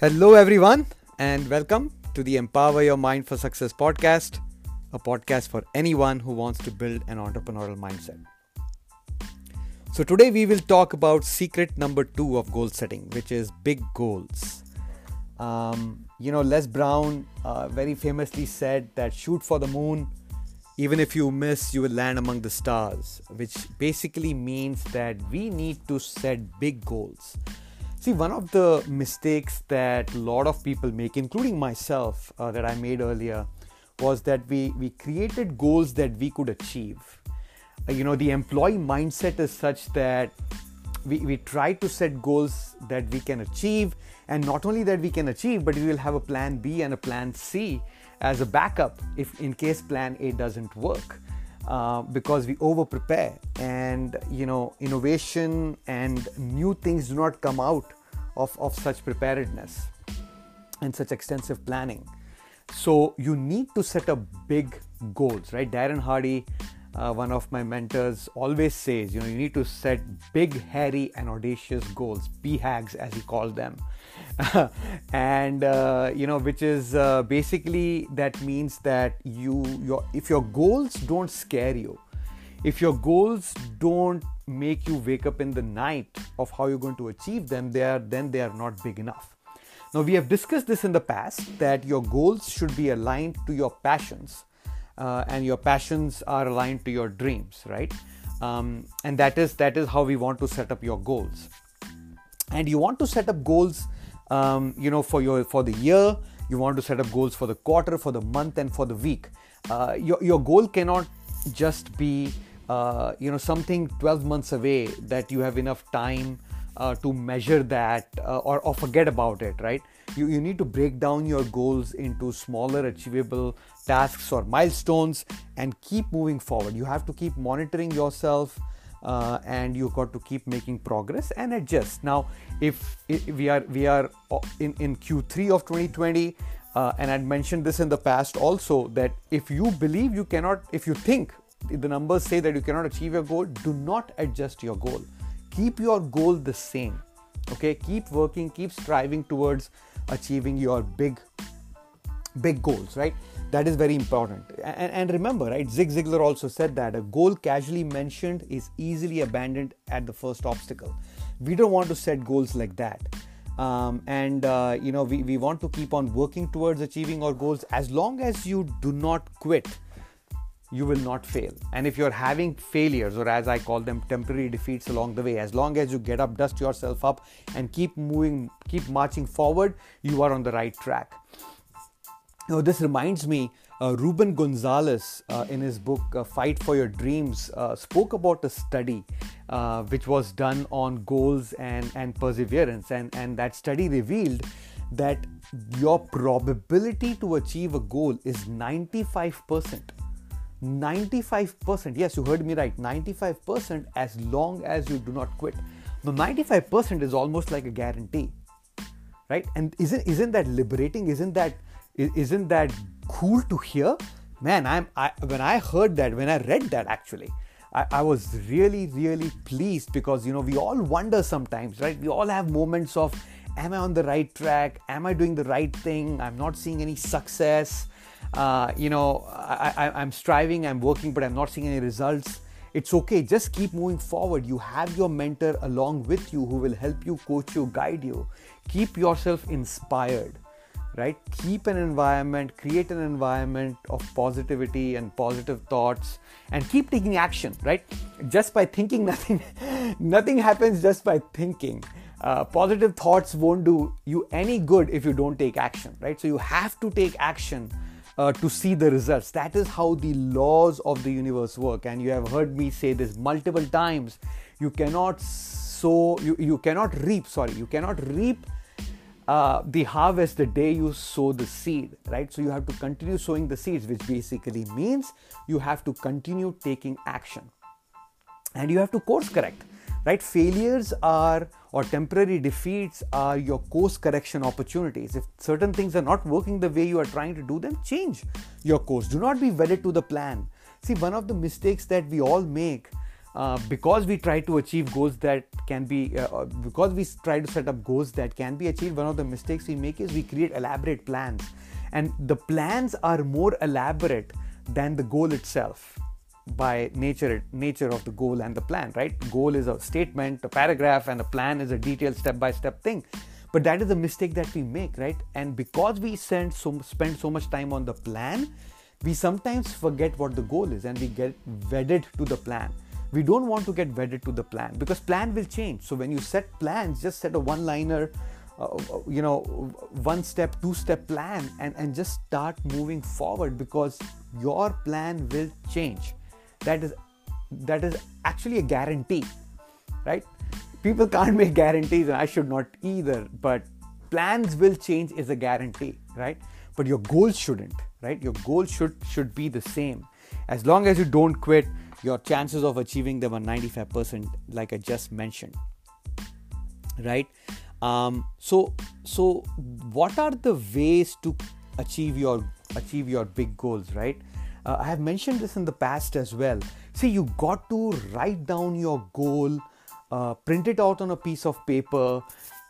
Hello, everyone, and welcome to the Empower Your Mind for Success podcast, a podcast for anyone who wants to build an entrepreneurial mindset. So, today we will talk about secret number two of goal setting, which is big goals. Um, you know, Les Brown uh, very famously said that shoot for the moon, even if you miss, you will land among the stars, which basically means that we need to set big goals See, one of the mistakes that a lot of people make, including myself, uh, that I made earlier, was that we, we created goals that we could achieve. Uh, you know, the employee mindset is such that we, we try to set goals that we can achieve, and not only that we can achieve, but we will have a plan B and a plan C as a backup if in case plan A doesn't work. Uh, because we over prepare and you know innovation and new things do not come out of, of such preparedness and such extensive planning. So you need to set up big goals right? Darren hardy uh, one of my mentors always says you know you need to set big hairy and audacious goals bhags as he called them. And uh, you know which is uh, basically that means that you your if your goals don't scare you if your goals don't make you wake up in the night of how you're going to achieve them they are then they are not big enough. Now we have discussed this in the past that your goals should be aligned to your passions uh, and your passions are aligned to your dreams right? Um, and that is that is how we want to set up your goals. And you want to set up goals um, you know for your for the year. You want to set up goals for the quarter for the month and for the week. Uh, your, your goal cannot just be uh, you know something 12 months away that you have enough time uh, to measure that uh, or, or forget about it right? You, you need to break down your goals into smaller achievable tasks or milestones and keep moving forward. You have to keep monitoring yourself uh, and you got to keep making progress and adjust. Now if, if we are we are uh, in, in q3 of 2020 uh, and i'd mentioned this in the past also that if you believe you cannot if you think the numbers say that you cannot achieve your goal do not adjust your goal. Keep your goal the same okay? Keep working keep striving towards achieving your big big goals right? That is very important. And, and, remember right zig ziglar also said that a goal casually mentioned is easily abandoned at the first obstacle. We don't want to set goals like that. Um, and uh, you know we, we want to keep on working towards achieving our goals as long as you do not quit you will not fail. And if you're having failures, or as I call them, temporary defeats along the way, as long as you get up, dust yourself up, and keep moving, keep marching forward, you are on the right track. Now, this reminds me, uh, Ruben Gonzalez, uh, in his book uh, Fight for Your Dreams, uh, spoke about a study uh, which was done on goals and, and perseverance. And, and that study revealed that your probability to achieve a goal is 95%. 95%, yes, you heard me right, 95% as long as you do not quit. Now, 95% is almost like a guarantee, right? And isn't isn't that liberating? Isn't that isn't that cool to hear? Man, I'm I, when I heard that, when I read that actually, I, I was really really pleased because you know we all wonder sometimes, right? We all have moments of, am I on the right track? Am I doing the right thing? I'm not seeing any success uh, you know, I, am striving, I'm working, but I'm not seeing any results. It's okay, just keep moving forward. You have your mentor along with you who will help you, coach you, guide you. Keep yourself inspired, right? Keep an environment, create an environment of positivity and positive thoughts, and keep taking action, right? Just by thinking, nothing, nothing happens just by thinking. Uh, positive thoughts won't do you any good if you don't take action, right? So you have to take action uh, to see the results. That is how the laws of the universe work. And you have heard me say this multiple times. You cannot sow, you, you cannot reap, sorry, you cannot reap uh, the harvest the day you sow the seed, right? So you have to continue sowing the seeds, which basically means you have to continue taking action. And you have to course correct right? Failures are or temporary defeats are your course correction opportunities. If certain things are not working the way you are trying to do them change your course. Do not be wedded to the plan. See one of the mistakes that we all make uh, because we try to achieve goals that can be uh, uh, because we try to set up goals that can be achieved one of the mistakes we make is we create elaborate plans. And the plans are more elaborate than the goal itself by nature nature of the goal and the plan right? Goal is a statement a paragraph and a plan is a detailed step by step thing. But that is a mistake that we make right? And because we spend so, spend so much time on the plan we sometimes forget what the goal is and we get wedded to the plan. We don't want to get wedded to the plan because plan will change. So when you set plans just set a one liner uh, uh, you know one step two step plan and and just start moving forward because your plan will change that is that is actually a guarantee right? People can't make guarantees and i should not either but plans will change is a guarantee right? But your goals shouldn't right? Your goals should should be the same. As long as you don't quit your chances of achieving them are 95% like i just mentioned right? Um, so so what are the ways to achieve your achieve your big goals right uh, i have mentioned this in the past as well. See you got to write down your goal uh, print it out on a piece of paper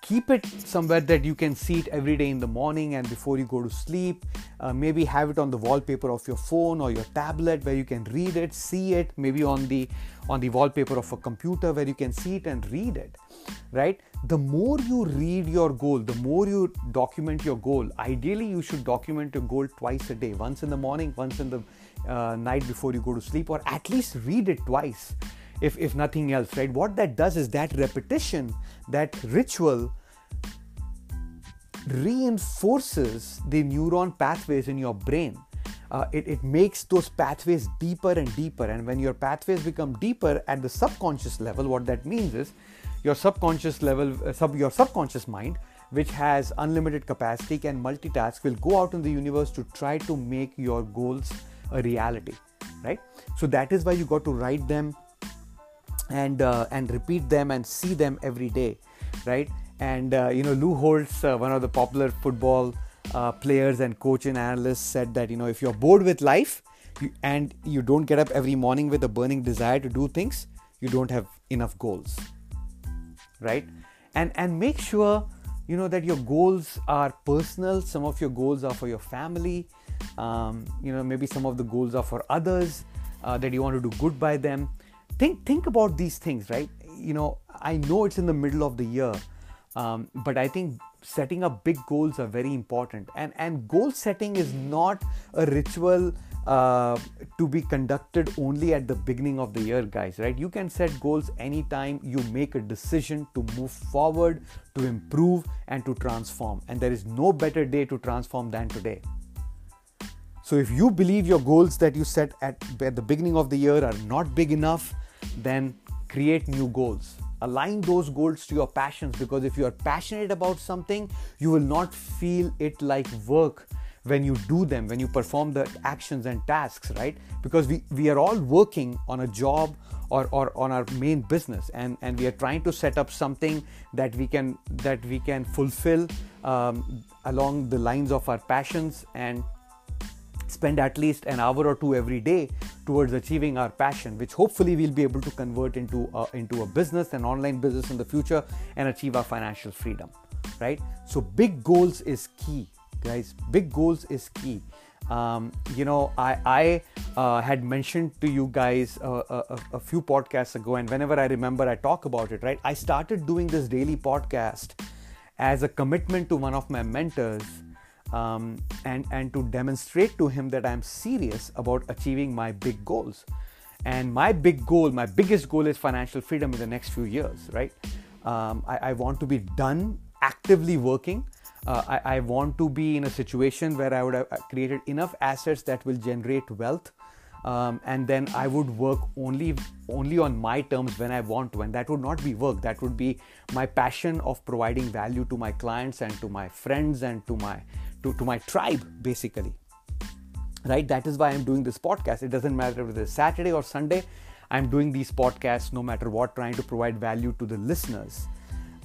keep it somewhere that you can see it every day in the morning and before you go to sleep. Uh, maybe have it on the wallpaper of your phone or your tablet where you can read it see it. Maybe on the on the wallpaper of a computer where you can see it and read it right? The more you read your goal the more you document your goal. Ideally you should document your goal twice a day once in the morning once in the uh, night before you go to sleep or at least read it twice if, if nothing else, right? What that does is that repetition, that ritual reinforces the neuron pathways in your brain. Uh, it, it makes those pathways deeper and deeper. And when your pathways become deeper at the subconscious level, what that means is your subconscious level, uh, sub, your subconscious mind, which has unlimited capacity, can multitask, will go out in the universe to try to make your goals a reality, right? So that is why you got to write them and uh, and repeat them and see them every day, right? And uh, you know, Lou Holtz, uh, one of the popular football uh, players and coach and analyst said that you know if you're bored with life you, and you don't get up every morning with a burning desire to do things, you don't have enough goals, right? And and make sure you know that your goals are personal. Some of your goals are for your family. Um, you know, maybe some of the goals are for others uh, that you want to do good by them think think about these things right? You know i know it's in the middle of the year um, but i think setting up big goals are very important. And and goal setting is not a ritual uh, to be conducted only at the beginning of the year guys right? You can set goals anytime you make a decision to move forward to improve and to transform. And there is no better day to transform than today. So if you believe your goals that you set at, at the beginning of the year are not big enough then create new goals. Align those goals to your passions because if you are passionate about something you will not feel it like work when you do them when you perform the actions and tasks right? Because we, we are all working on a job or, or on our main business and, and we are trying to set up something that we can that we can fulfill um, along the lines of our passions and spend at least an hour or two every day towards achieving our passion which hopefully we'll be able to convert into a, into a business an online business in the future and achieve our financial freedom right? So big goals is key guys. Big goals is key. Um, you know i, I uh, had mentioned to you guys a, a few podcasts ago and whenever i remember i talk about it right? I started doing this daily podcast as a commitment to one of my mentors um, and and to demonstrate to him that I'm serious about achieving my big goals. And my big goal, my biggest goal is financial freedom in the next few years, right? Um, I, I, want to be done actively working. Uh, I, I, want to be in a situation where I would have created enough assets that will generate wealth. Um, and then I would work only only on my terms when I want to, and that would not be work. That would be my passion of providing value to my clients and to my friends and to my to, to my tribe basically. Right? That is why i'm doing this podcast. It doesn't matter if it's saturday or sunday i'm doing these podcasts no matter what trying to provide value to the listeners.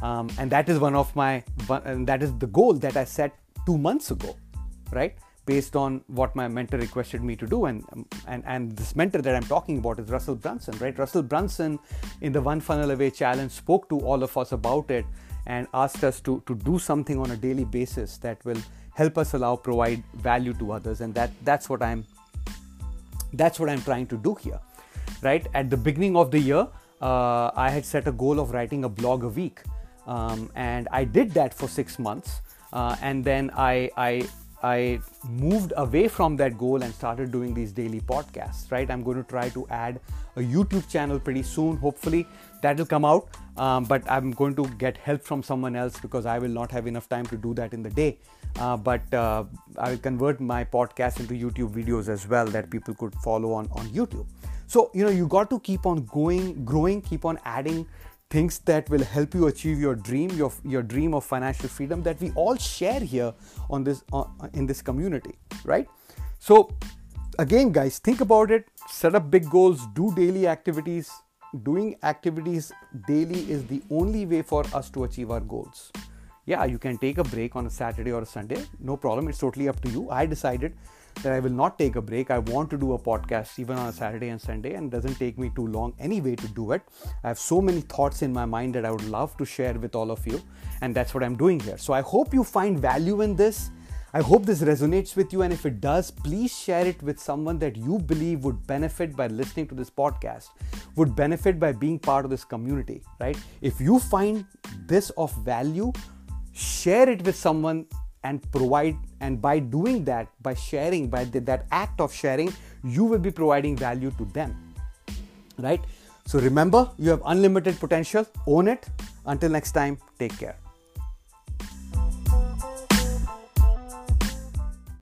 Um, and that is one of my and that is the goal that i set two months ago right? Based on what my mentor requested me to do. And and and this mentor that i'm talking about is russell brunson right? Russell brunson in the one funnel away challenge spoke to all of us about it and asked us to to do something on a daily basis that will help us allow provide value to others and that that's what i'm that's what i'm trying to do here right at the beginning of the year uh, i had set a goal of writing a blog a week um, and i did that for six months uh, and then I, I I moved away from that goal and started doing these daily podcasts, right? I'm going to try to add a YouTube channel pretty soon. Hopefully, that'll come out. Um, but I'm going to get help from someone else because I will not have enough time to do that in the day. Uh, but uh, I will convert my podcast into YouTube videos as well that people could follow on, on YouTube. So, you know, you got to keep on going, growing, keep on adding things that will help you achieve your dream your, your dream of financial freedom that we all share here on this uh, in this community right so again guys think about it set up big goals do daily activities doing activities daily is the only way for us to achieve our goals yeah you can take a break on a saturday or a sunday no problem it's totally up to you i decided that I will not take a break. I want to do a podcast even on a Saturday and Sunday, and it doesn't take me too long anyway to do it. I have so many thoughts in my mind that I would love to share with all of you, and that's what I'm doing here. So I hope you find value in this. I hope this resonates with you, and if it does, please share it with someone that you believe would benefit by listening to this podcast, would benefit by being part of this community, right? If you find this of value, share it with someone and provide and by doing that by sharing by the, that act of sharing you will be providing value to them right? So remember you have unlimited potential. Own it. Until next time take care